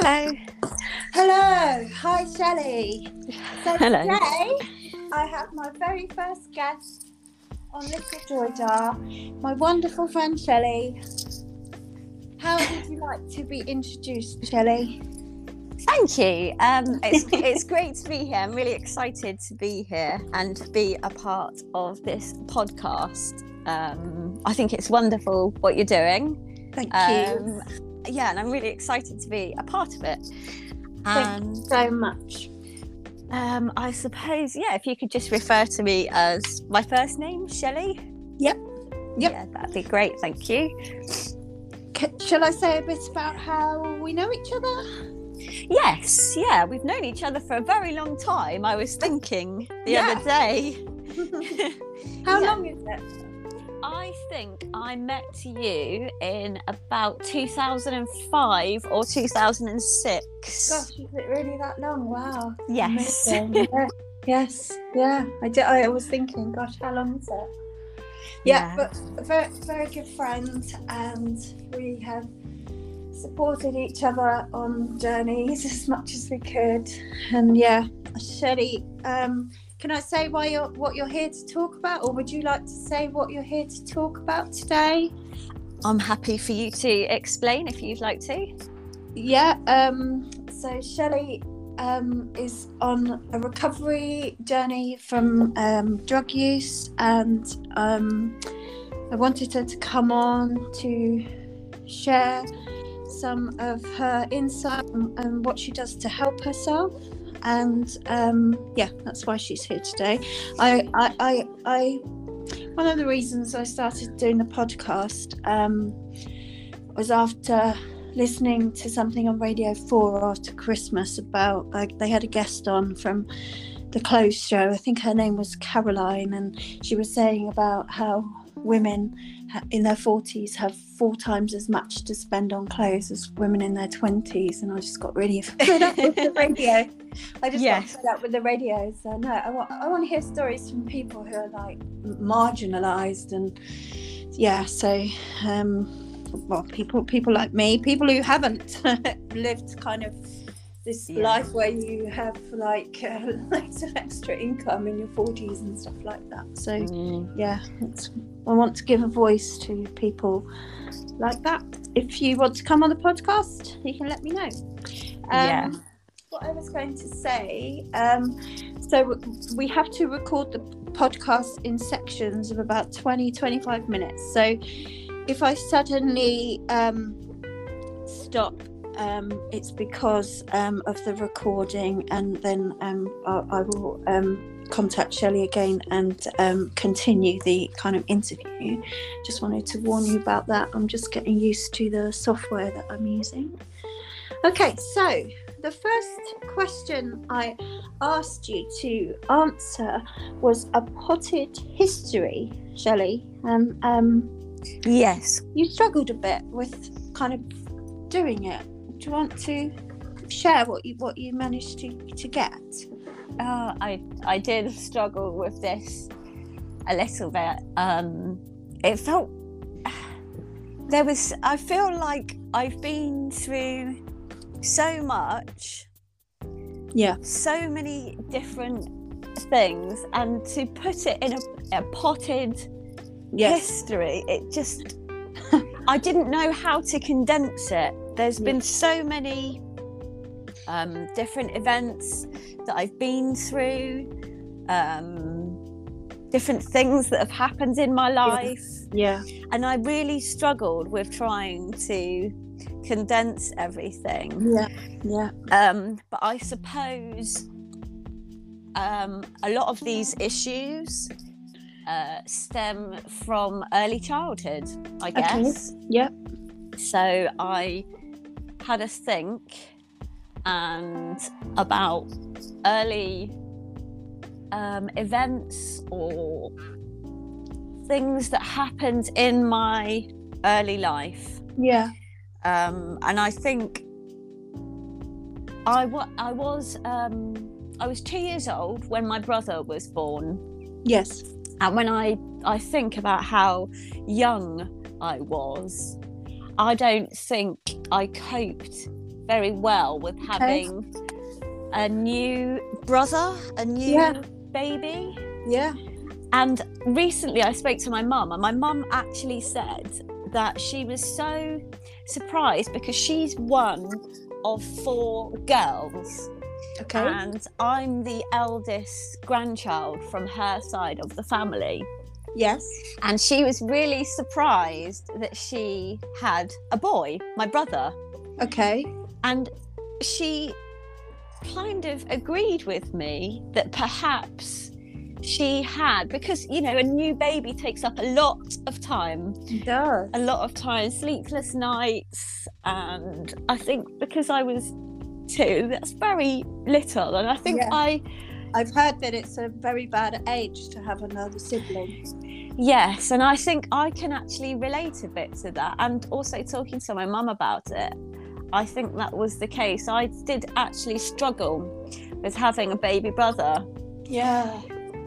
Hello. Hello. Hi, Shelley. So Hello. today I have my very first guest on Little Joy Jar, my wonderful friend Shelley. How would you like to be introduced, Shelley? Thank you. Um, it's, it's great to be here. I'm really excited to be here and be a part of this podcast. Um, I think it's wonderful what you're doing. Thank Um, yeah, and I'm really excited to be a part of it. Thank And so much. um, I suppose, yeah, if you could just refer to me as my first name, Shelley. Yep. Yep. Yeah, that'd be great. Thank you. C- shall I say a bit about how we know each other? Yes, yeah, we've known each other for a very long time. I was thinking the Yeah. other day. how Yeah. long is it? I think I met you in about 2005 or 2006. Gosh, is it really that long? Wow. Yes. Yes. Yeah. I did. I was thinking, gosh, how long is it? Yeah, Yeah. but very, very good friend, and we have supported each other on journeys as much as we could. And yeah, Shelley, um, can I say why you're what you're here to talk about, or would you like to say what you're here to talk about today? I'm happy for you to explain if you'd like to. Yeah. Um, so Shelley um, is on a recovery journey from um, drug use, and um, I wanted her to come on to share some of her insight and, and what she does to help herself. And um, yeah, that's why she's here today. I, I, I, I, one of the reasons I started doing the podcast um, was after listening to something on Radio 4 after Christmas about like they had a guest on from the clothes show. I think her name was Caroline, and she was saying about how women in their 40s have four times as much to spend on clothes as women in their 20s. And I just got really fed up with the radio. I just Yes. got fed up with the radio. So, no, I want, I want to hear stories from people who are like marginalized and yeah, so um, well people people like me people who haven't lived kind of this Yeah. life where you have like uh, loads of extra income in your 40s and stuff like that so Mm. yeah it's, i want to give a voice to people like that if you want to come on the podcast you can let me know um, Yeah. what i was going to say um, so we have to record the podcast in sections of about 20 25 minutes so if i suddenly um, stop um, it's because um, of the recording and then um, I, I will um, contact Shelley again and um, continue the kind of interview. Just wanted to warn you about that. I'm just getting used to the software that I'm using. Okay, so the first question I asked you to answer was a potted history, Shelley. Um, Yes. you struggled a bit with kind of doing it. Do you want to share what you what you managed to to get? Uh, I I did struggle with this a little bit. Um, it felt there was. I feel like I've been through so much, Yeah. so many different things, and to put it in a, a potted history, it just. I didn't know how to condense it. There's been so many um, different events that I've been through, um, different things that have happened in my life, Yeah. and I really struggled with trying to condense everything. Yeah. Yeah. Um, but I suppose um, a lot of these issues uh, stem from early childhood, I Okay. guess. Yeah. So I had a think and about early um, events or things that happened in my early life. Yeah. Um, and I think I, wa- I was um, I was two years old when my brother was born. Yes. And when I, I think about how young I was, I don't think I coped very well with having a new brother, a new Yeah. baby. Yeah. And recently I spoke to my mum, and my mum actually said that she was so surprised because she's one of four girls, Okay. and I'm the eldest grandchild from her side of the family. Yes. And she was really surprised that she had a boy, my brother. Okay. And she kind of agreed with me that perhaps she had, because, you know, a new baby takes up a lot of time, It does. a lot of time, sleepless nights. And I think because I was two, that's very little. And I think Yeah. I, I've heard that it's a very bad age to have another sibling. Yes, and I think I can actually relate a bit to that. And also talking to my mum about it, I think that was the case. I did actually struggle with having a baby brother. Yeah.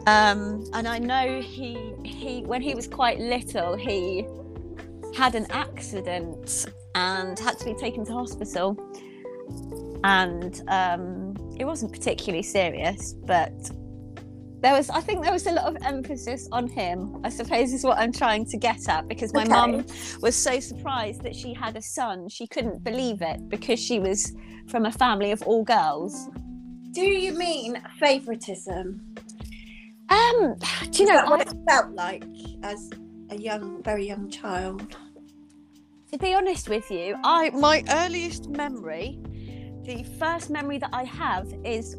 Um, and I know he he when he was quite little, he had an accident and had to be taken to hospital. And um, it wasn't particularly serious, but there was I think there was a lot of emphasis on him. I suppose is what I'm trying to get at because my Okay. mum was so surprised that she had a son. She couldn't believe it because she was from a family of all girls. Do you mean favoritism? Um, do you know? What I- it felt like as a young, very young child? To be honest with you, I my earliest memory, the first memory that I have is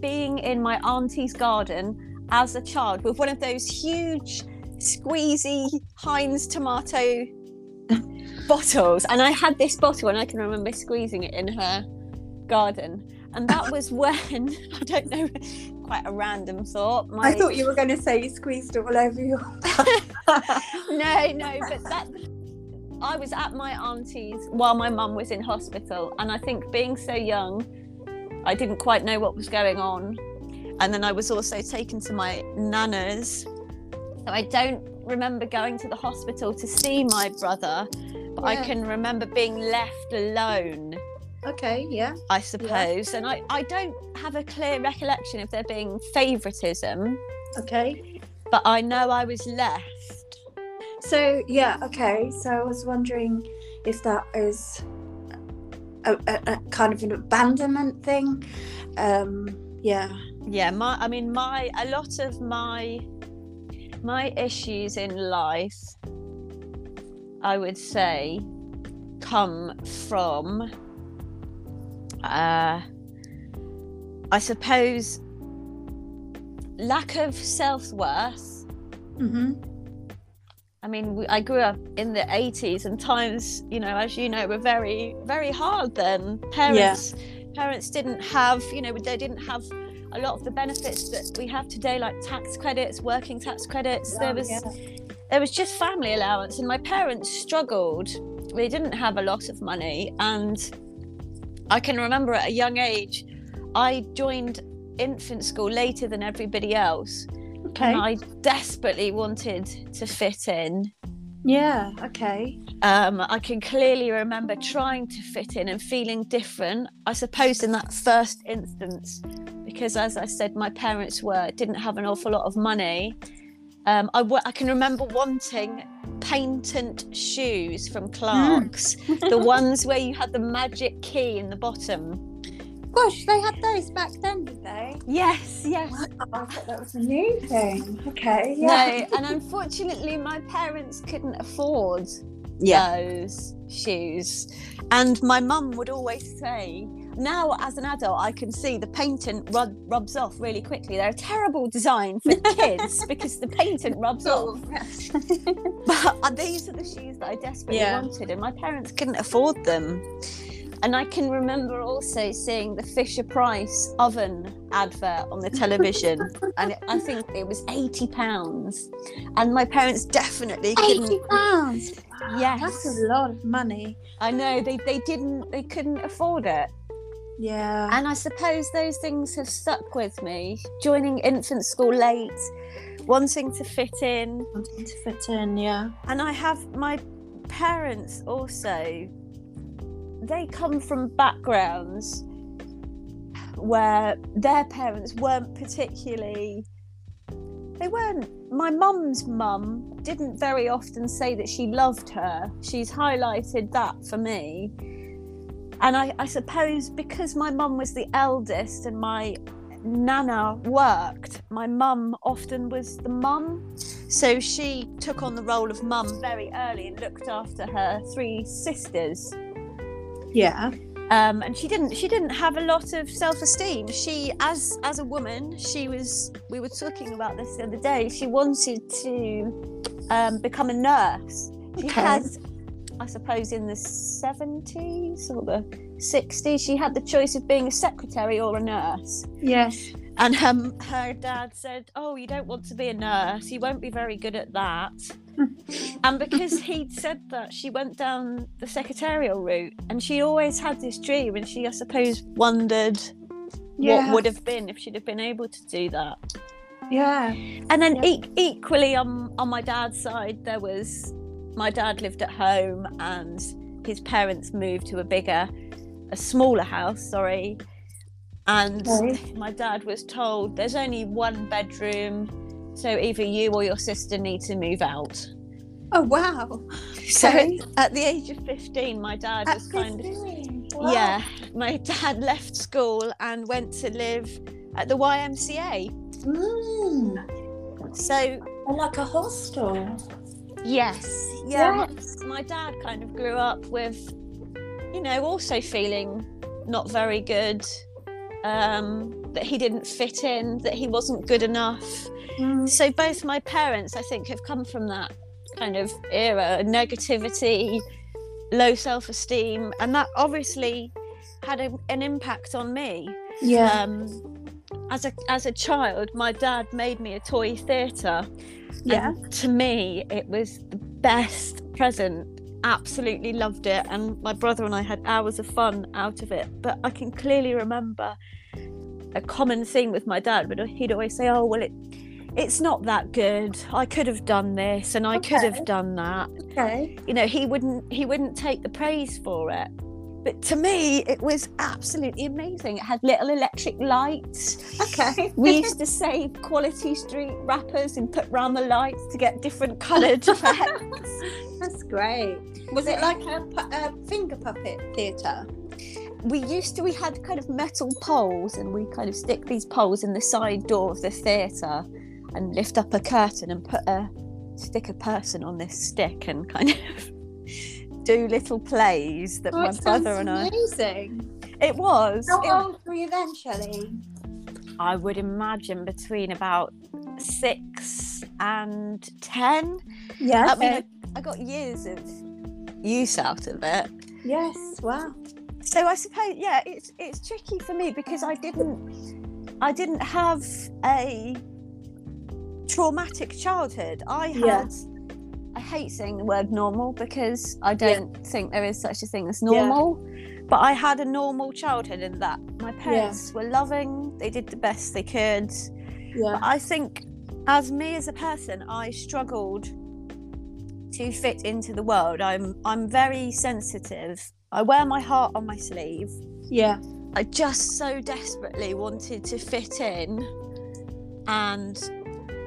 being in my auntie's garden as a child with one of those huge squeezy Heinz tomato bottles and I had this bottle and I can remember squeezing it in her garden and that was when I don't know quite a random thought my I thought you were going to say you squeezed it all over your. no, no, but that I was at my auntie's while my mum was in hospital, and I think being so young, I didn't quite know what was going on. And then I was also taken to my nana's. So I don't remember going to the hospital to see my brother, but I can remember being left alone, okay. Yeah. I suppose. And I, I don't have a clear recollection of there being favoritism, Okay. but I know I was left. So yeah. Okay. So I was wondering if that is a, a, a kind of an abandonment thing. Um. Yeah. yeah my i mean my a lot of my my issues in life i would say come from uh i suppose lack of self-worth Mm-hmm. I mean, we, I grew up in the 80s, and times, you know, as you know, were very, very hard then. Parents, parents didn't have, you know, they didn't have a lot of the benefits that we have today, like tax credits, working tax credits. there oh, was, there was just family allowance, and my parents struggled. They didn't have a lot of money, and I can remember at a young age, I joined infant school later than everybody else. Okay. And I desperately wanted to fit in. Yeah. Okay. Um, I can clearly remember trying to fit in and feeling different. I suppose in that first instance, because as I said, my parents were didn't have an awful lot of money. Um, I, I can remember wanting patent shoes from Clarks, the ones where you had the magic key in the bottom. Gosh, they had those back then, did they? Yes, yes. Oh, I thought that was a new thing. Okay. No, and unfortunately, my parents couldn't afford those shoes. And my mum would always say, now as an adult, I can see the patent rub- rubs off really quickly. They're a terrible design for kids because the patent rubs off. But uh, these are the shoes that I desperately Yeah. wanted, and my parents couldn't afford them. And I can remember also seeing the Fisher Price oven advert on the television, and I think it was eighty pounds. And my parents definitely couldn't. Eighty pounds. Yes, That's a lot of money. I know they they didn't they couldn't afford it. Yeah. And I suppose those things have stuck with me. Joining infant school late, wanting to fit in, wanting to fit in. Yeah. and I have my parents also they come from backgrounds where their parents weren't particularly they weren't my mum's mum didn't very often say that she loved her. She's highlighted that for me. And I, I suppose because my mum was the eldest and my nana worked my mum often was the mum. So she took on the role of mum very early and looked after her three sisters Yeah. um, and she didn't she didn't have a lot of self-esteem she as as a woman she was we were talking about this the other day she wanted to um, become a nurse she Okay. had i suppose in the 70s or the 60s she had the choice of being a secretary or a nurse Yes. And um, her dad said, Oh, you don't want to be a nurse. You won't be very good at that. and because he'd said that, she went down the secretarial route. And she always had this dream. And she, I suppose, wondered what would have been if she'd have been able to do that. Yeah. And then Yeah. e- equally on, on my dad's side, there was my dad lived at home and his parents moved to a bigger, a smaller house, sorry. And Okay. my dad was told there's only one bedroom, so either you or your sister need to move out. Oh wow. So Okay. at the age of 15, my dad At was kind of Wow. yeah, my dad left school and went to live at the YMCA. Mm. So Like a hostel. Yes, yeah. Yes. My, my dad kind of grew up with, you know, also feeling not very good, um, that he didn't fit in, that he wasn't good enough. Mm. So both my parents, I think, have come from that kind of era, negativity, low self-esteem, and that obviously had a, an impact on me. Yeah. Um, as a as a child, my dad made me a toy theatre. yeah. And to me, it was the best present. Absolutely loved it. And my brother and I had hours of fun out of it. But I can clearly remember a common theme with my dad, but he'd always say, Oh, well, it it's not that good. I could have done this and I could have done that. Okay. You know, he wouldn't he wouldn't take the praise for it. But to me, it was absolutely amazing. It had little electric lights. Okay. We used to save Quality Street wrappers and put round the lights to get different coloured effects. That's great. Was it like a, a finger puppet theatre? we used to, we had kind of metal poles and we kind of stick these poles in the side door of the theatre and lift up a curtain and put a, stick a person on this stick and kind of do little plays that Oh, my brother and I. amazing. It was. How it- old were you then, Shelley? I would imagine between about six and ten. Yeah. I mean, I, I got years of use out of it. yes. Wow. So I suppose, yeah, it's it's tricky for me because I didn't, I didn't have a traumatic childhood. I had. Yeah. I hate saying the word normal because I don't think there is such a thing as normal. But I had a normal childhood in that my parents were loving, they did the best they could. Yeah. But I think, as me as a person, I struggled to fit into the world. I'm I'm very sensitive. I wear my heart on my sleeve. Yeah. I just so desperately wanted to fit in and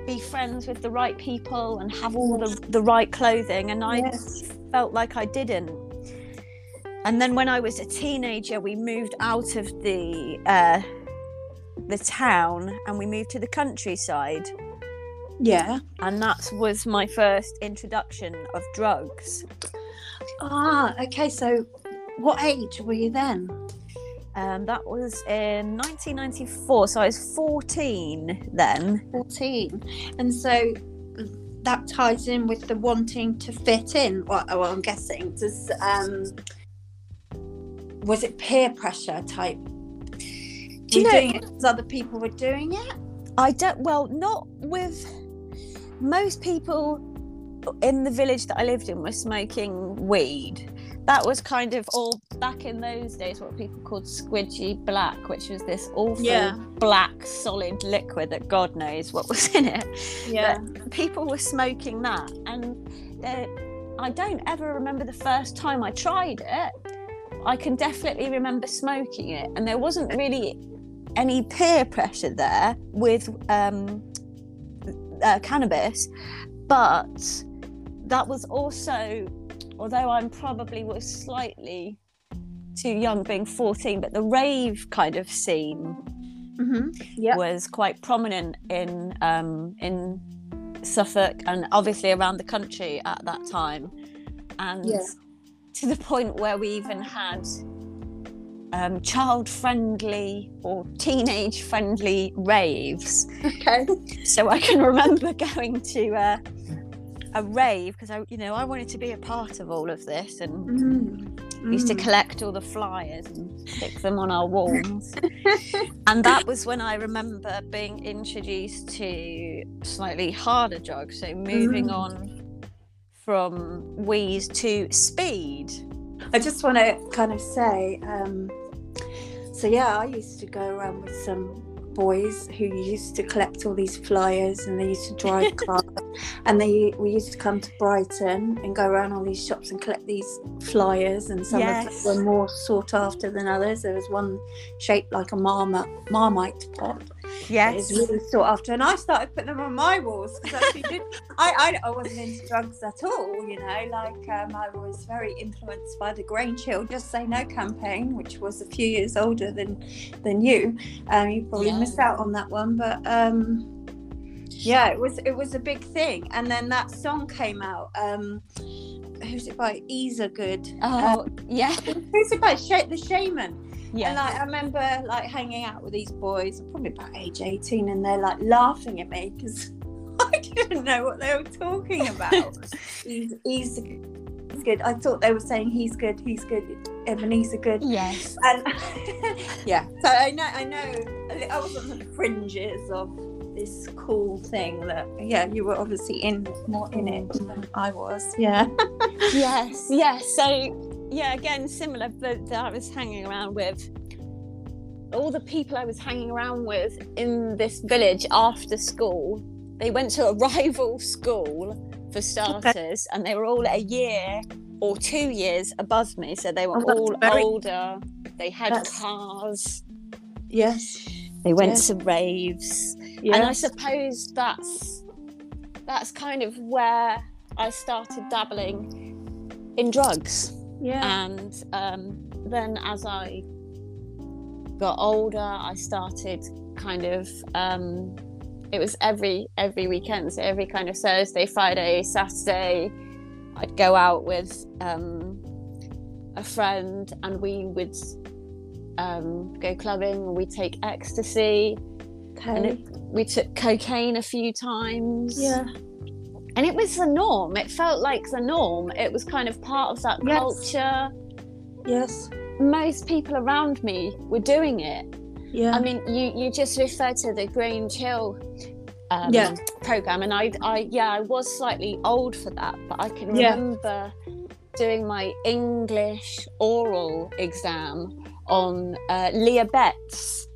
be friends with the right people and have all the, the right clothing and I Yes. felt like I didn't. And then when I was a teenager, we moved out of the uh, the town and we moved to the countryside, Yeah. and that was my first introduction of drugs. Ah. Okay. So, what age were you then? Um, that was in 1994, so I was 14 then. 14 and so that ties in with the wanting to fit in well, well i'm guessing does um was it peer pressure type Do you know- doing it because other people were doing it I don't, well, not with most people in the village that I lived in were smoking weed. That was kind of all back in those days what people called squidgy black, which was this awful Yeah. black solid liquid that God knows what was in it. yeah People were smoking that, and there- I don't ever remember the first time I tried it. I can definitely remember smoking it, and there wasn't really any peer pressure there with um, uh, cannabis, but that was also, although I'm probably was slightly too young, being 14, but the rave kind of scene Mm-hmm. Yeah. was quite prominent in um, in Suffolk and obviously around the country at that time, and Yeah. to the point where we even had um, child-friendly or teenage-friendly raves. Okay. So I can remember going to uh, a rave because I, you know, I wanted to be a part of all of this and Mm. used to Mm. collect all the flyers and stick them on our walls. and that was when I remember being introduced to slightly harder drugs. So moving Mm. on from wheeze to speed. I just want to kind of say, um, so yeah, I used to go around with some boys who used to collect all these flyers and they used to drive cars. And they we used to come to Brighton and go around all these shops and collect these flyers and some Yes. of them were more sought after than others. There was one shaped like a marmite marmite pot that is really sought after and I started putting them on my walls because I I, I, I wasn't into drugs at all, you know. Like um, I was very influenced by the Grange Hill Just Say No campaign, which was a few years older than than you. Um, you probably Yeah. missed out on that one, but um, yeah, it was it was a big thing. And then that song came out. Um, who's it by? Isa Good. Oh, yeah. Who's it by? Sha- the Shamen. And Yeah. like I remember like hanging out with these boys, probably about age 18, and they're like laughing at me because I didn't know what they were talking about. he's, he's, he's good. I thought they were saying he's good, he's good, Ebenezer good. Yes. And yeah, so I know, I know, I was on the fringes of this cool thing that, yeah, you were obviously in more in it than I was. Yeah. yes, yes. So yeah, again, similar, but that I was hanging around with all the people I was hanging around with in this village after school. They went to a rival school for starters, and they were all a year or two years above me, so they were Oh, all very- older. They had That's- cars. Yes. They went Yes. to raves. Yeah. and I suppose that's that's kind of where I started dabbling in drugs. Yeah. And um, then as I got older, I started kind of um, it was every every weekend, so every kind of Thursday, Friday, Saturday, I'd go out with um, a friend, and we would um, go clubbing. We'd take ecstasy, and okay. it, we took cocaine a few times. yeah. And it was the norm. It felt like the norm. It was kind of part of that Yes. culture. Yes. Most people around me were doing it. Yeah. I mean, you you just referred to the Grange Hill um, Yeah. program, and I I yeah I was slightly old for that, but I can Yeah. remember doing my English oral exam on uh, Leah Betts.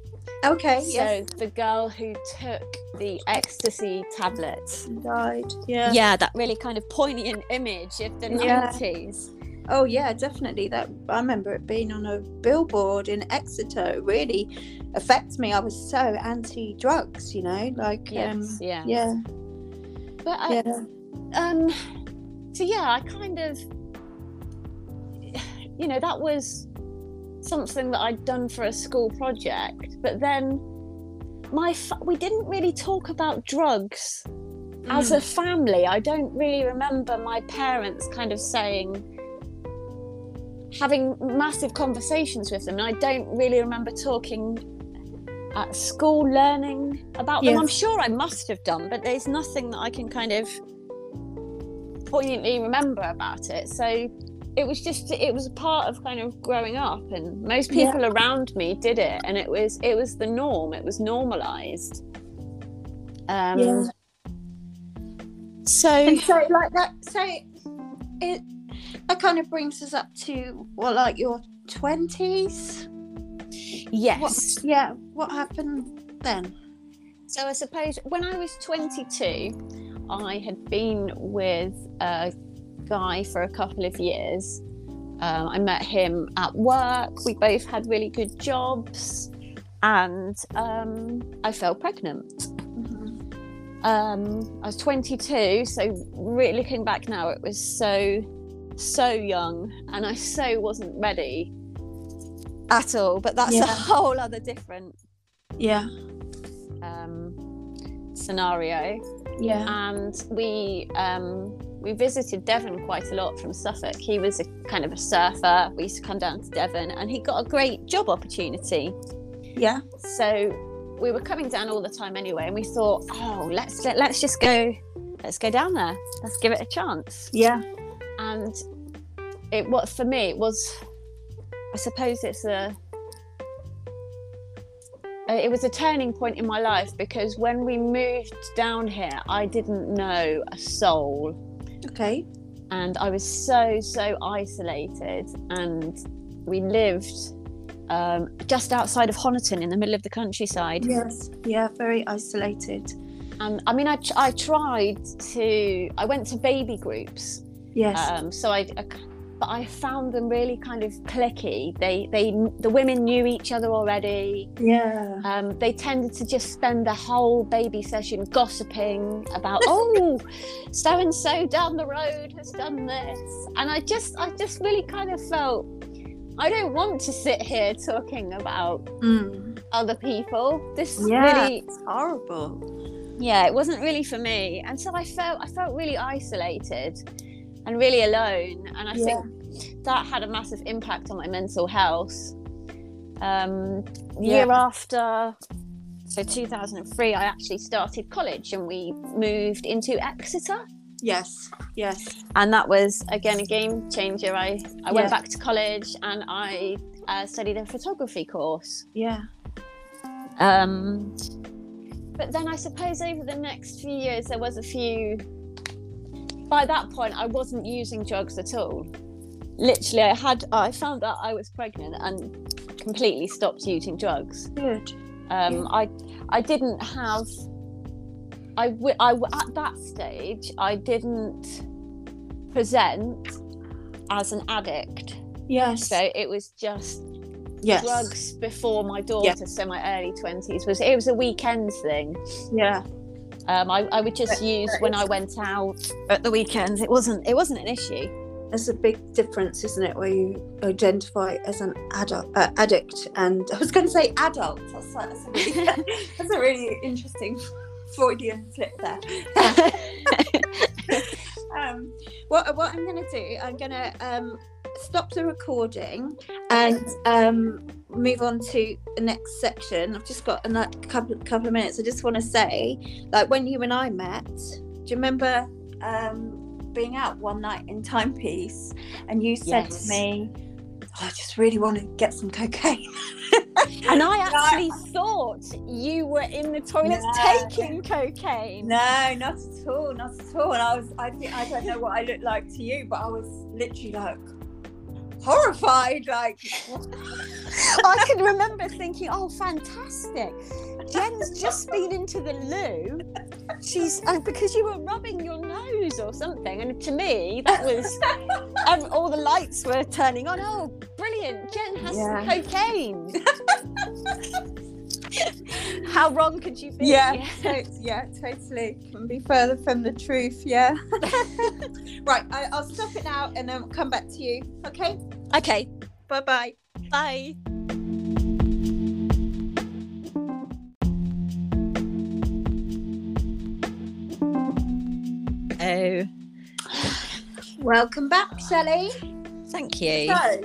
Okay. So yes. the girl who took the ecstasy tablets. Died. Yeah. Yeah, that really kind of poignant image of the Yeah. 90s. Oh yeah, definitely. That I remember it being on a billboard in Exeter. It really affects me. I was so anti-drugs, you know, like um, yeah. yeah, But I, yeah, um, so yeah, I kind of, you know, that was something that I'd done for a school project. But then my, fa- we didn't really talk about drugs as Mm. a family. I don't really remember my parents kind of saying, having massive conversations with them. And I don't really remember talking at school, learning about them. Yes. I'm sure I must have done, but there's nothing that I can kind of poignantly remember about it. So it was just it was a part of kind of growing up and most Yeah. people around me did it and it was it was the norm it was normalized um Yeah. so and so like that. So it that kind of brings us up to well, like your twenties. yes Yeah. What happened then? So I suppose when I was 22, I had been with a guy for a couple of years, Um, I met him at work. We both had really good jobs, and um, I fell pregnant. Mhm. Um, I was 22, so really looking back now, it was so, so young, and I so wasn't ready at all. But that's Yeah. a whole other different Yeah. um, scenario. Yeah. And we um, we visited Devon quite a lot from Suffolk. He was a kind of a surfer. We used to come down to Devon, and he got a great job opportunity. Yeah. So we were coming down all the time anyway, and we thought, oh, let's let, let's just go, let's go down there. Let's give it a chance. Yeah. And it what for me it was, I suppose it's a. uh, It was a turning point in my life because when we moved down here, I didn't know a soul Okay. and I was so so isolated and we lived um, just outside of Honiton in the middle of the countryside Yes. Yeah. Very isolated. and I mean I, I tried to I went to baby groups Yes. um, so I, I but I found them really kind of cliquey they they the women knew each other already yeah. um, they tended to just spend the whole baby session gossiping about oh so and so down the road has done this and i just i just really kind of felt i don't want to sit here talking about Mm. other people this Yeah. really It's horrible. yeah it wasn't really for me and so i felt i felt really isolated and really alone and i Yeah. think that had a massive impact on my mental health um year after so 2003 i actually started college and we moved into exeter Yes. Yes. and that was again a game changer i i Yeah. went back to college and i uh, studied a photography course Yeah. um, but then I suppose over the next few years, there was a few. By that point, I wasn't using drugs at all. Literally, I had I found out I was pregnant and completely stopped using drugs. Good. Um, I I didn't have. I, w- I w- at that stage I didn't present as an addict, Yes. so it was just yes. drugs before my daughter, so my early twenties was it was a weekend thing. Yeah. Um, I, I would just But- use but when I went out at the weekends. It wasn't it wasn't an issue. There's a big difference, isn't it, where you identify as an adult, uh, addict, and I was going to say adult. That's, that's, a really, that's a really interesting Freudian slip there. Um, what what I'm going to do, I'm going to um, stop the recording and um, move on to the next section. I've just got a couple couple of minutes. I just want to say, like when you and I met, do you remember um, being out one night in Timepiece, and you said Yes. to me, "Oh, "I just really want to get some cocaine." and I actually thought you were in the toilets No. taking cocaine. No, not at all, not at all. And I was, I I don't know what I looked like to you, but I was literally like horrified. Like, I can remember thinking, "Oh, fantastic! Jen's just been into the loo. She's uh, because you were rubbing your nose or something." And to me, that was um, all the lights were turning on. Oh, brilliant! Jen has Yeah. cocaine. How wrong could you be? yeah, to- yeah, totally. Can be further from the truth. Yeah. right, I, I'll stop it now, and then come back to you. Okay. Okay. Bye bye. Bye. Oh, Welcome back, Shelley. thank you. So,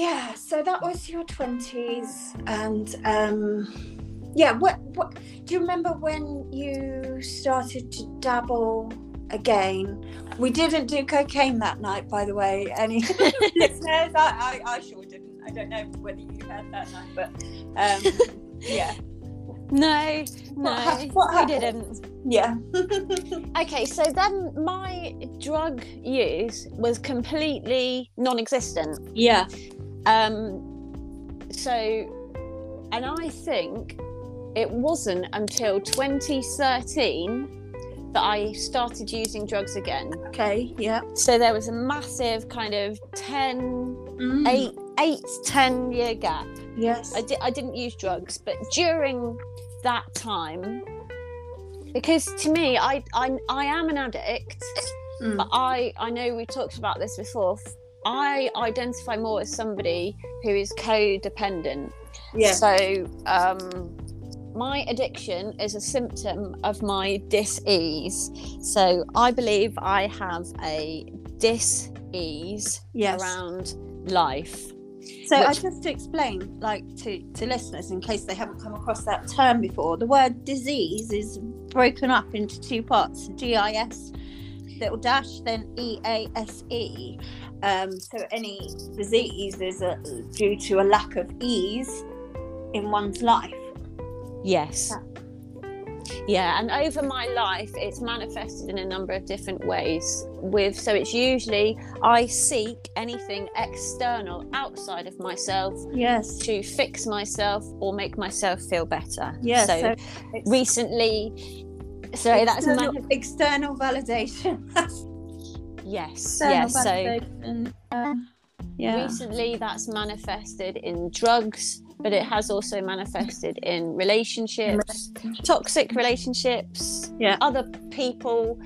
yeah, so that was your twenties, and um, yeah, what what do you remember when you started to dabble again? We didn't do cocaine that night, by the way. Any listeners? I, I I sure didn't. I don't know whether you had that night, but um, yeah, No, no, hap- what I didn't. yeah, Okay, so then my drug use was completely non-existent. yeah, Um, so, and I think it wasn't until 2013 that I started using drugs again. Okay. Yeah. So there was a massive kind of 10, Mm. eight, eight, 10 year gap. Yes. I, di- I didn't use drugs, but during that time, because to me, I, I, I am an addict, Mm. but I, I know we talked about this before. I identify more as somebody who is codependent. Yeah. So, um, my addiction is a symptom of my dis-ease. So, I believe I have a dis-ease Yes. around life. So I just to explain, like to, to listeners, in case they haven't come across that term before, the word disease is broken up into two parts: D-I-S, little dash, then E-A-S-E. Um, so any disease is a, due to a lack of ease in one's life. Yes. Yeah, and over my life, it's manifested in a number of different ways. With so it's usually I seek anything external outside of myself Yes. to fix myself or make myself feel better. Yes. So, so it's recently, sorry, that's external, external validation. yes, external yes. So um, yeah. recently, that's manifested in drugs, but it has also manifested in relationships, toxic relationships, Yeah. other people,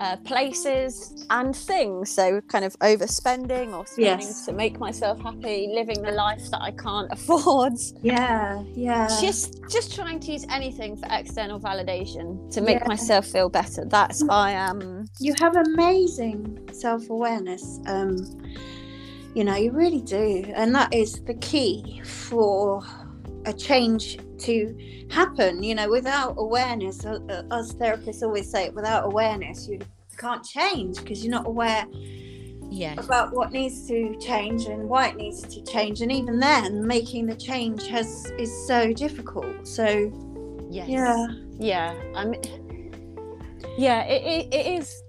uh, places, and things. So, kind of overspending or spending Yes. to make myself happy, living the life that I can't afford. Yeah. Yeah. just just trying to use anything for external validation to make Yeah. myself feel better. That's I am. you have amazing self-awareness um you know you really do and that is the key for a change to happen you know without awareness uh, uh, us therapists always say without awareness you can't change because you're not aware Yeah. about what needs to change and why it needs to change and even then making the change has is so difficult so Yes. yeah Yeah. I mean, yeah. It, it, it is.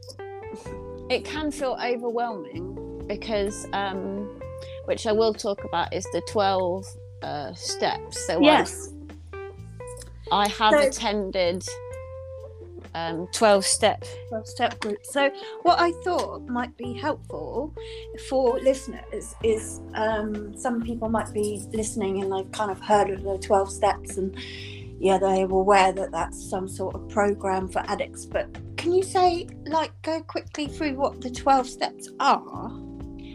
It can feel overwhelming because, um, which I will talk about, is the twelve uh, steps. So yes I, have So- attended um, twelve step. 12 step group. So, what I thought might be helpful for listeners is um, some people might be listening and they've kind of heard of the 12 steps and yeah, they're aware that that's some sort of program for addicts. But can you say, like, go quickly through what the 12 steps are?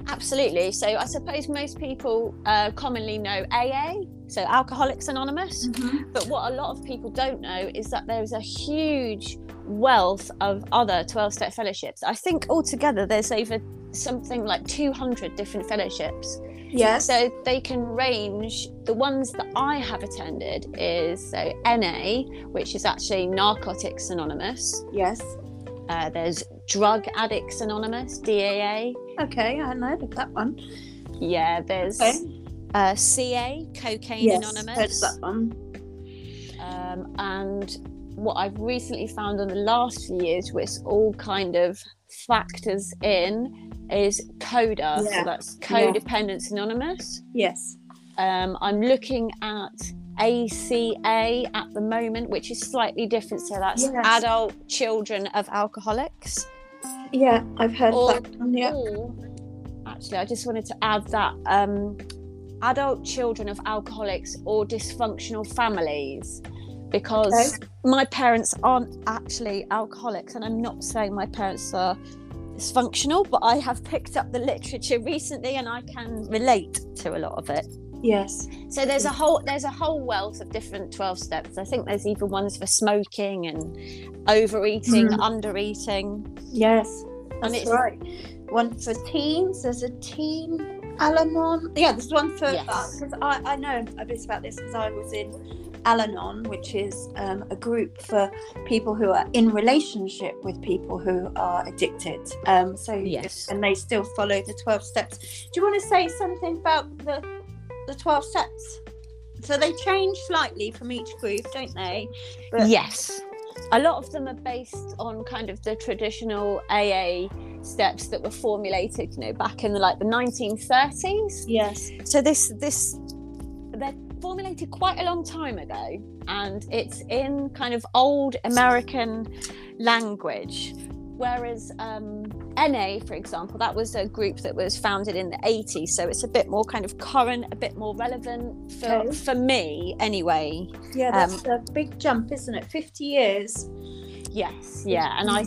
Absolutely. So I suppose most people uh, commonly know AA, so Alcoholics Anonymous. But what a lot of people don't know is that there's a huge wealth of other 12 step fellowships. I think altogether there's over something like 200 different fellowships. Yes. So they can range, the ones that I have attended is so NA, which is actually Narcotics Anonymous. yes. Uh, there's Drug Addicts Anonymous, DAA. Okay, I know of that one. Yeah, there's Okay. Uh, CA, Cocaine yes, heard Anonymous. that one. Um, and what I've recently found in the last few years, which all kind of factors in, is CODA. Yeah. So that's Codependence Anonymous. Yes. Um, I'm looking at ACA at the moment, which is slightly different. So that's Yes. adult children of alcoholics. Yeah, I've heard Or- that one. Yeah. Or, actually, I just wanted to add that um, adult children of alcoholics or dysfunctional families, because my parents aren't actually alcoholics, and I'm not saying my parents are dysfunctional, but I have picked up the literature recently, and I can relate to a lot of it. Yes. So there's a whole there's a whole wealth of different 12 steps. I think there's even ones for smoking and overeating, Mm. undereating. Yes, And that's it's- right. One for teens. There's a teen Al-Anon. Yeah, there's one for Yes. because I, I know a bit about this because I was in Al-Anon, which is um, a group for people who are in relationship with people who are addicted. Um, so Yes. and they still follow the twelve steps. Do you want to say something about the the twelve steps? So they change slightly from each group, don't they? But- Yes. A lot of them are based on kind of the traditional AA steps that were formulated, you know, back in the like the 1930s. Yes. So this this they're formulated quite a long time ago, and it's in kind of old American language. Whereas um, NA, for example, that was a group that was founded in the 80s, so it's a bit more kind of current, a bit more relevant for, Okay. for me, anyway. Yeah, that's a big jump, isn't it? 50 years. Yes, yeah, and I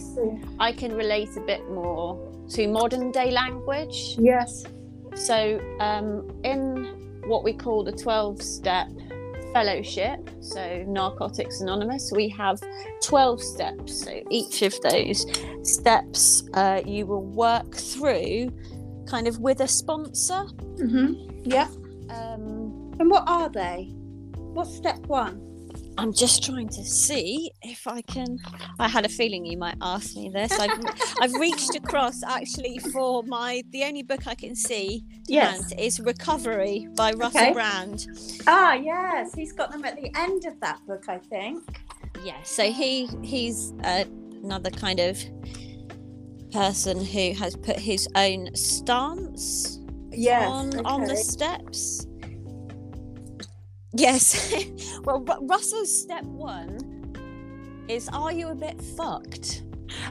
I can relate a bit more to modern day language. Yes. So, um, in what we call the 12 step fellowship, so Narcotics Anonymous, we have 12 steps. So, each of those steps uh, you will work through kind of with a sponsor. Mm-hmm. Yeah. Um, And what are they? What's step one? I'm just trying to see if I can. I had a feeling you might ask me this. I've, I've reached across actually for my the only book I can see Yes. is Recovery by Russell Okay. Brand. Ah, yes. He's got them at the end of that book, I think. Yeah, so he he's uh, another kind of person who has put his own stance Yes. on on the steps. Yes. well, Ru- Russell's step one is Are you a bit fucked?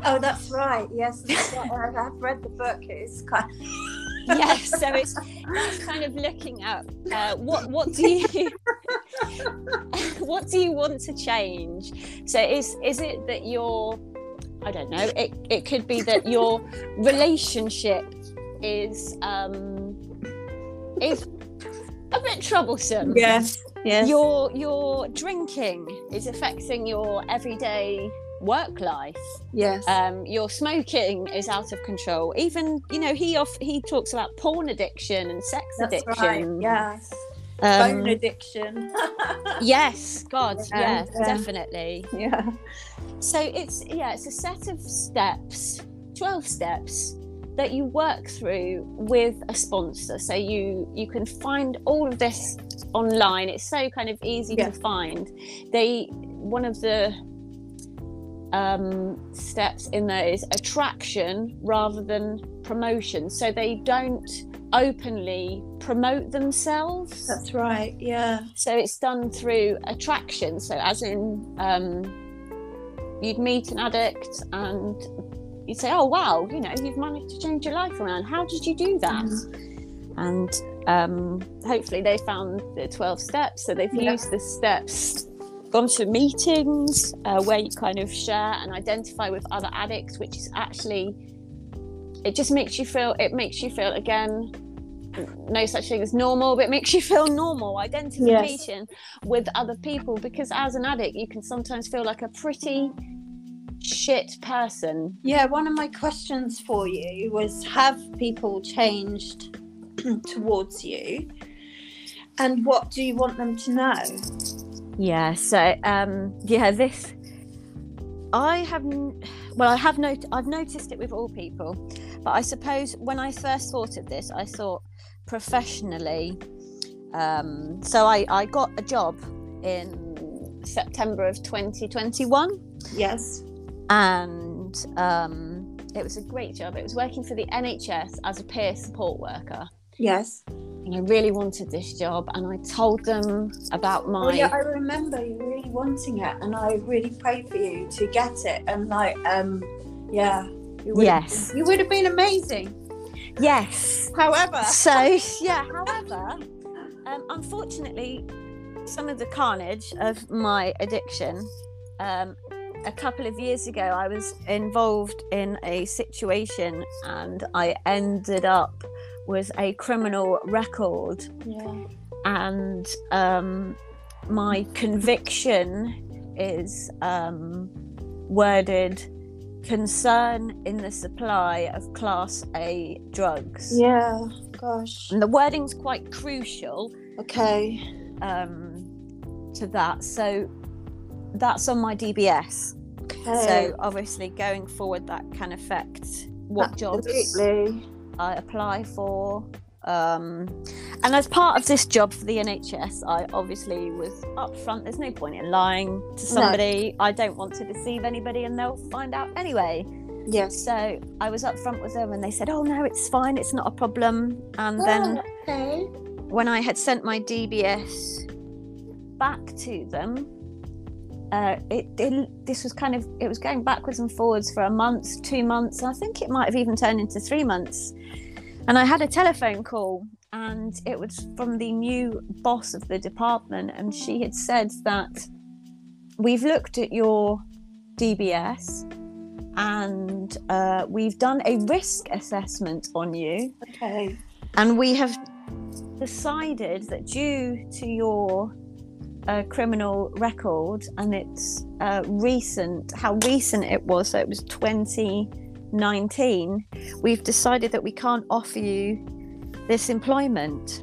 Oh, that's right. Yes. I've read the book. It's kind yes so it's kind of looking at uh, what what do you what do you want to change so is is it that your i don't know it, it could be that your relationship is um is a bit troublesome Yes. Yes. your your drinking is affecting your everyday work life yes. um, your smoking is out of control. Even you know he off he talks about porn addiction and sex that's addiction. right. Yes. Um, Phone addiction. yes, God, Yeah, yeah, yeah. definitely. yeah. So it's yeah, it's a set of steps, twelve steps that you work through with a sponsor. So you you can find all of this online. It's so kind of easy Yeah. to find. They one of the um, steps in there is attraction rather than promotion. So they don't openly promote themselves. That's right. Yeah. So it's done through attraction. So as in, um, you'd meet an addict and you'd say, "Oh wow, you know, you've managed to change your life around. How did you do that?" And um, hopefully they found the twelve steps. So they've Yeah. used the steps. Gone to meetings uh, where you kind of share and identify with other addicts, which is actually it just makes you feel it makes you feel again no such thing as normal, but it makes you feel normal identification with other people because as an addict, you can sometimes feel like a pretty shit person. Yeah, one of my questions for you was have people changed towards you? And what do you want them to know? Yeah, so um, yeah, this I have well, I have not I've noticed it with all people, but I suppose when I first thought of this, I thought professionally. Um, so I I got a job in September of 2021. Yes. And um, it was a great job. It was working for the NHS as a peer support worker, Yes. and I really wanted this job. And I told them about my Oh, yeah, I remember you really wanting it, and I really prayed for you to get it. And like, um, yeah, you would Yes. you would have been amazing. yes. However, So yeah, however, um, unfortunately, some of the carnage of my addiction. Um, a couple of years ago, I was involved in a situation, and I ended up with a criminal record yeah, and um, my conviction is um, worded concern in the supply of class A drugs. yeah, gosh, And the wording's quite crucial okay, um, to that. So that's on my DBS. Okay. So obviously, going forward, that can affect what jobs I apply for. Um, and as part of this job for the NHS, I obviously was upfront. There's no point in lying to somebody. I don't want to deceive anybody, and they'll find out anyway. Yes. So I was upfront with them, and they said, "Oh no, it's fine. It's not a problem." And then Oh, okay. when I had sent my DBS back to them. Uh, it, it this was kind of it was going backwards and forwards for a month, two months, and I think it might have even turned into three months. And I had a telephone call, and it was from the new boss of the department, and she had said that we've looked at your DBS and uh, we've done a risk assessment on you. Okay. And we have decided that due to your uh, criminal record and its uh, recent, how recent it was, so it was 2019, we've decided that we can't offer you this employment.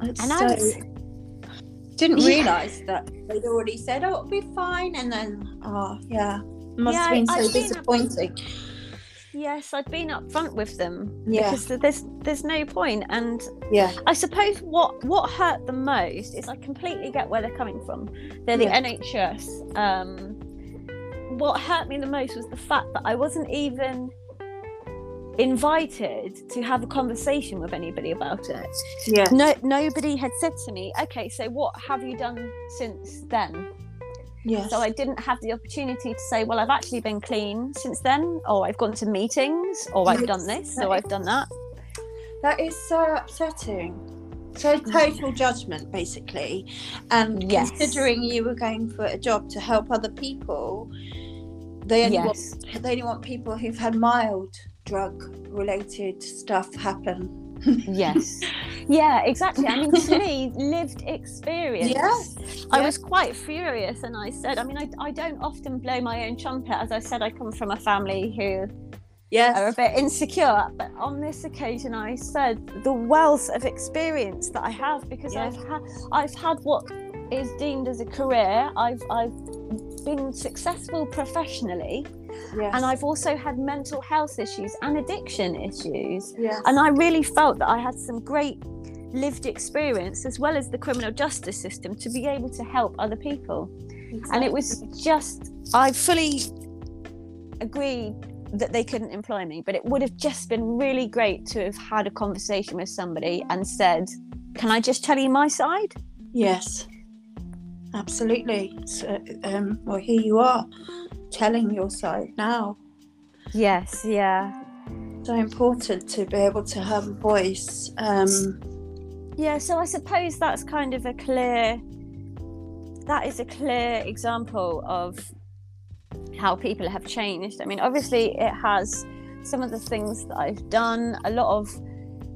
That's And so, I was, didn't Yeah. realise that they'd already said, "Oh, it'll be fine," and then, oh, yeah, must Yeah, have been so I've been- disappointing. Yes, I'd been upfront with them Yeah. because there's there's no point, and Yeah, I suppose what what hurt the most is I completely get where they're coming from. They're the Yeah. NHS. Um, what hurt me the most was the fact that I wasn't even invited to have a conversation with anybody about it. yeah, No, nobody had said to me, "Okay, so what have you done since then?" Yes. So I didn't have the opportunity to say, "Well, I've actually been clean since then," or "I've gone to meetings," or "I've done this," or "I've done that." That is so upsetting. So mm. total judgment, basically, and Yes. considering you were going for a job to help other people, they only Yes. want they only want people who've had mild drug-related stuff happen. Yes. Yeah, exactly. I mean, to me, lived experience. Yes. I was quite furious and I said, I mean, I, I don't often blow my own trumpet. As I said, I come from a family who Yes. are a bit insecure. But on this occasion, I said the wealth of experience that I have because Yeah. I've, ha- I've had what is deemed as a career. I've, I've been successful professionally yes. and I've also had mental health issues and addiction issues. Yes. And I really felt that I had some great lived experience as well as the criminal justice system to be able to help other people. And it was just, I fully agreed that they couldn't employ me, but it would have just been really great to have had a conversation with somebody and said, Can I just tell you my side? Yes, absolutely. So, um, well, here you are telling your side now. Yes, yeah. So important to be able to have a voice. Um, Yeah, so I suppose that's kind of a clear that is a clear example of how people have changed. I mean, obviously it has some of the things that I've done, a lot of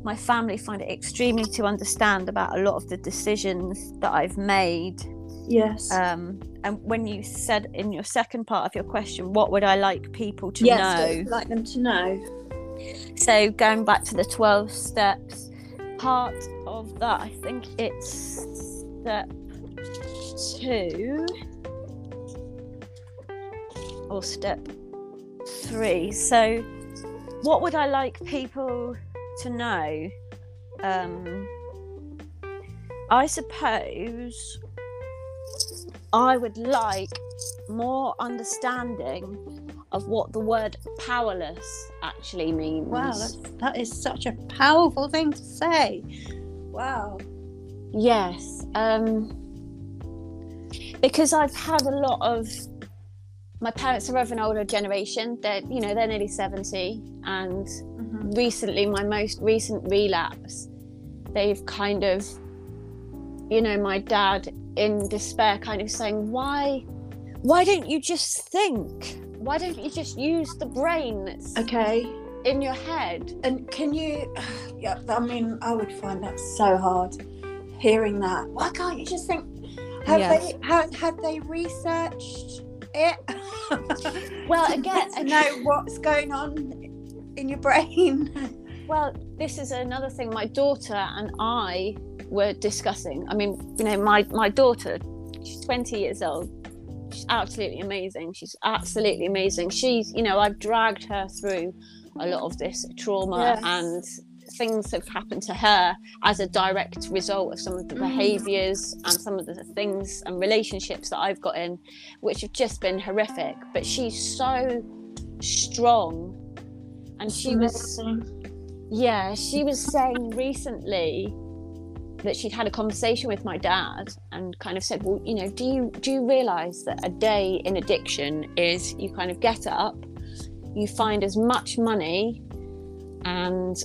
my family find it extremely to understand about a lot of the decisions that I've made. yes. Um, and when you said in your second part of your question, what would I like people to yes, know? I'd like them to know. So going back to the 12 steps, part of that, I think it's step two or step three. So, what would I like people to know? Um, I suppose I would like more understanding of what the word powerless actually means. Wow, that's, that is such a powerful thing to say. Wow. Yes, um, because I've had a lot of. My parents are of an older generation. They're, you know, they're nearly seventy, and Mhm. recently, my most recent relapse, they've kind of, you know, my dad in despair, kind of saying, "Why, why don't you just think? Why don't you just use the brain that's Okay. in your head?" And can you? Yeah, I mean, I would find that so hard hearing that. Why can't you just think? Have Yes. they have, have they researched it? Well, again, to know what's going on in your brain. Well, this is another thing my daughter and I were discussing. I mean, you know, my, my daughter, she's 20 years old. She's absolutely amazing. She's absolutely amazing. She's, you know, I've dragged her through a lot of this trauma Yes. and things have happened to her as a direct result of some of the Mm. behaviors and some of the things and relationships that I've got in, which have just been horrific. But she's so strong. And she was yeah, she was saying recently that she'd had a conversation with my dad and kind of said, "Well, you know, do you do you realise that a day in addiction is you kind of get up, you find as much money and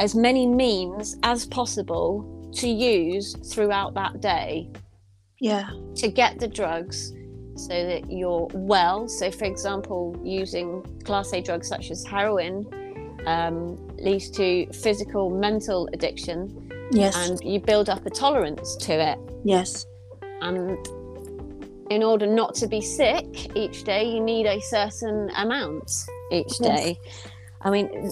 as many means as possible to use throughout that day Yeah. to get the drugs so that you're well. So, for example, using class A drugs such as heroin um, leads to physical, mental addiction, Yes. and you build up a tolerance to it. yes. And in order not to be sick each day, you need a certain amount each Yes. day. I mean,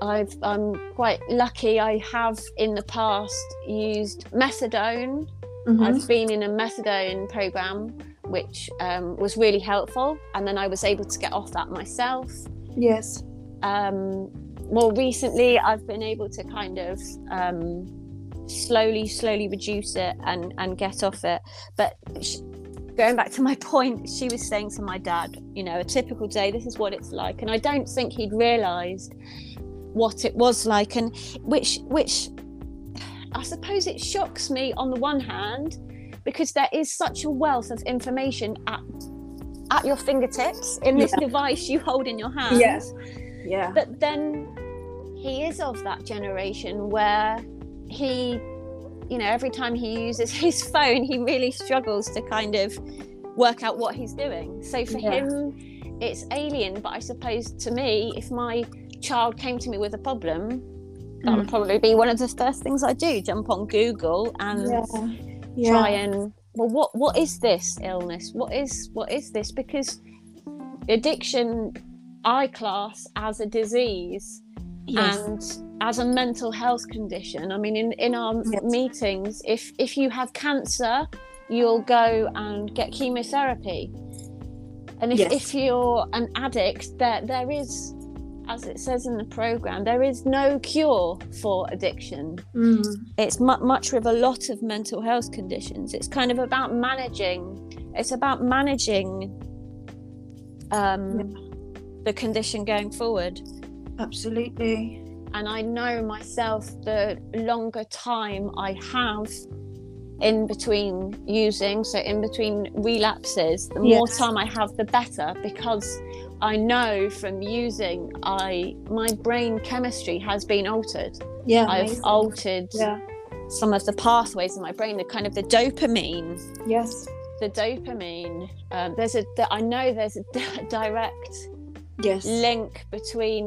I've, I'm quite lucky. I have in the past used methadone Mhm. I've been in a methadone program, which um, was really helpful, and then I was able to get off that myself. Yes. Um, more recently, I've been able to kind of um, slowly, slowly reduce it and and get off it. But sh- going back to my point, she was saying to my dad, you know, a typical day, this is what it's like, and I don't think he'd realised what it was like, and which which I suppose it shocks me on the one hand because there is such a wealth of information at at your fingertips in this device you hold in your hand. Yes. Yeah. But then he is of that generation where he, you know, every time he uses his phone, he really struggles to kind of work out what he's doing. So for Yeah. him, it's alien. But I suppose to me, if my child came to me with a problem, that would Mm. probably be one of the first things I do jump on Google and Yeah. Yeah. try and well what what is this illness what is what is this because addiction i class as a disease Yes. and as a mental health condition i mean in in our Yes. meetings if if you have cancer you'll go and get chemotherapy and if, Yes. if you're an addict there there is as it says in the program there is no cure for addiction Mm. it's mu- much with a lot of mental health conditions it's kind of about managing it's about managing um, the condition going forward Absolutely. and i know myself the longer time i have in between using so in between relapses the more time i have the better because i know from using i my brain chemistry has been altered Yeah. i've amazing. altered Yeah. some of the pathways in my brain, the kind of the dopamine, Yes. the dopamine. Um, there's a, th- I know there's a d- direct Yes. link between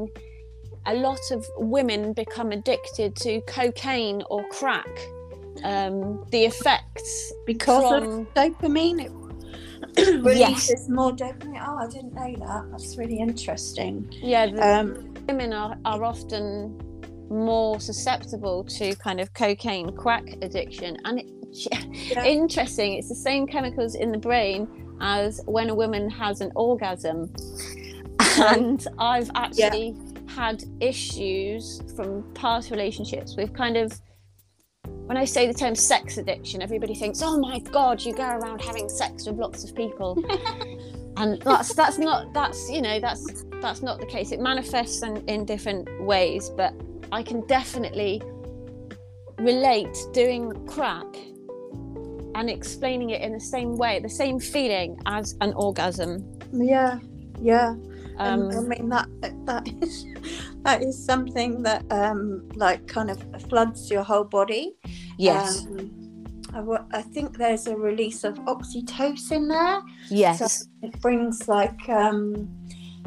a lot of women become addicted to cocaine or crack. Um, the effects because from of dopamine, it releases more dopamine. Oh, I didn't know that. That's really interesting. yeah, Um, women are, are often more susceptible to kind of cocaine crack addiction and it, Yeah. interesting it's the same chemicals in the brain as when a woman has an orgasm and i've actually had issues from past relationships with kind of when I say the term sex addiction, everybody thinks, "Oh my God, you go around having sex with lots of people," and that's that's not that's you know that's that's not the case. It manifests in, in different ways, but I can definitely relate doing crack and explaining it in the same way, the same feeling as an orgasm. yeah. Yeah. Um, I mean that that is that is something that um like kind of floods your whole body. yes, Um, I, I think there's a release of oxytocin there. yes, So it brings like um,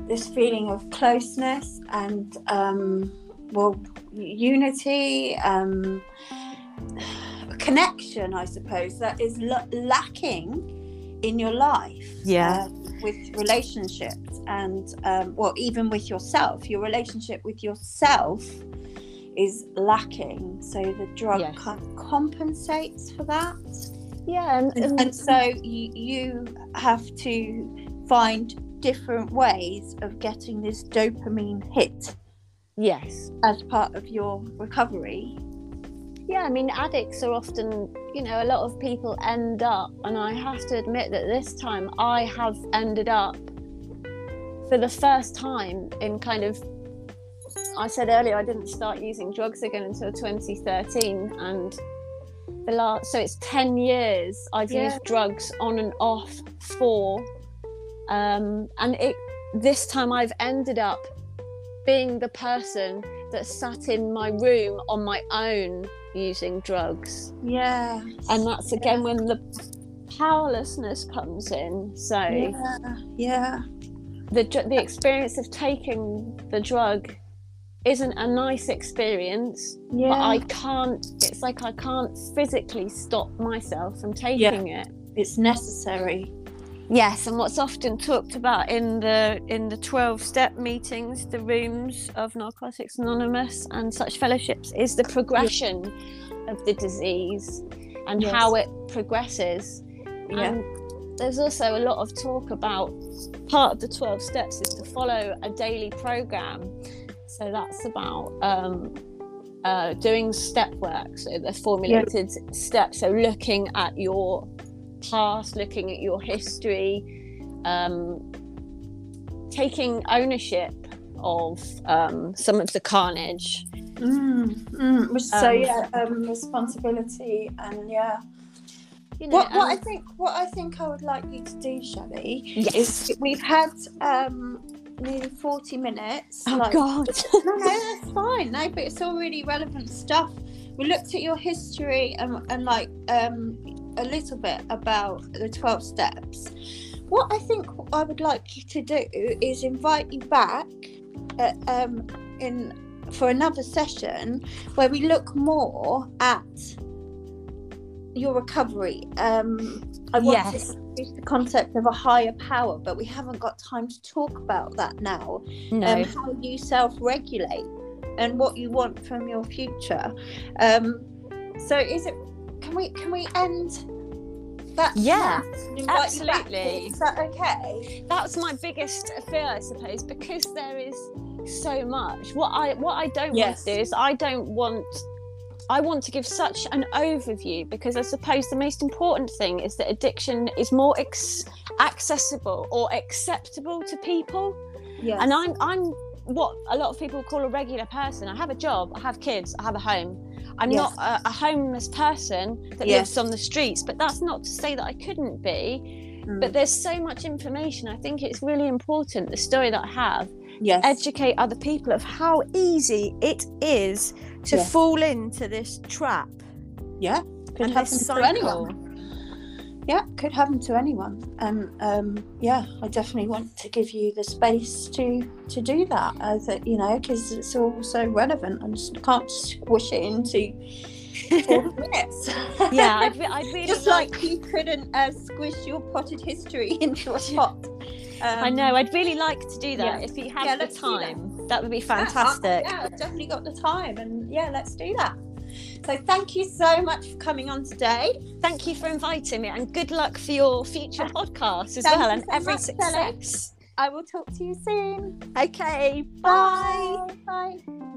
this feeling of closeness and um, well unity, um, connection. I suppose that is l- lacking in your life. Yeah. uh, with relationships and um, well even with yourself your relationship with yourself is lacking so the drug Yes. kind of compensates for that yeah, and, and, and and so you, you have to find different ways of getting this dopamine hit yes, as part of your recovery yeah. I mean, addicts are often, you know, a lot of people end up, and I have to admit that this time I have ended up for the first time in kind of. I said earlier I didn't start using drugs again until 2013, and the last so it's 10 years I've Yeah. used drugs on and off for um and it this time I've ended up being the person that sat in my room on my own using drugs Yeah. and that's again when the powerlessness comes in so Yeah. Yeah. The the experience of taking the drug isn't a nice experience Yeah. but I can't it's like I can't physically stop myself from taking it it's necessary. yes and what's often talked about in the in the 12 step meetings the rooms of narcotics anonymous and such fellowships is the progression of the disease and Yes. how it progresses Yeah. and there's also a lot of talk about part of the 12 steps is to follow a daily program so that's about um, uh, doing step work so the formulated steps so looking at your past looking at your history um, taking ownership of um, some of the carnage Mm, mm. So Um, yeah, um, responsibility and yeah. You know What, what I think, what I think I would like you to do, Shelley, yes is we've had um, nearly forty minutes. oh like- god no, no, that's fine. No, but it's all really relevant stuff. We looked at your history and, and like um, a little bit about the 12 steps. What I think I would like you to do is invite you back uh, um, in for another session where we look more at your recovery. Um, I want Yes. to introduce the concept of a higher power, but we haven't got time to talk about that now no um, how you self-regulate and what you want from your future. Um, so, is it? Can we can we end that? Yeah, now and invite you back? absolutely. Is that okay? that's my biggest fear i suppose because there is so much what i what i don't Yes. want to do is i don't want i want to give such an overview because i suppose the most important thing is that addiction is more ex- accessible or acceptable to people Yes. and i'm i'm what a lot of people call a regular person i have a job i have kids i have a home i'm Yes. not a, a homeless person that Yes. lives on the streets but that's not to say that i couldn't be Mm. but there's so much information. I think it's really important the story that I have yes. educate other people of how easy it is to Yes. fall into this trap yeah. Could and happen to anyone. Yeah, could happen to anyone. And um, yeah, I definitely want to give you the space to to do that. I think you know because it's all so relevant. I just can't squish it into. 40 minutes. Yeah, I'd, I'd really just like. like you couldn't uh, squish your potted history into a pot. Um, I know. I'd really like to do that yeah. if you have Yeah, the let's that. time. That. would be fantastic. Yeah, I've definitely got the time, and yeah, let's do that. So thank you so much for coming on today. Thank you for inviting me, and good luck for your future podcast as Thank well, and so every much, success. I will talk to you soon. Okay. Bye. Bye.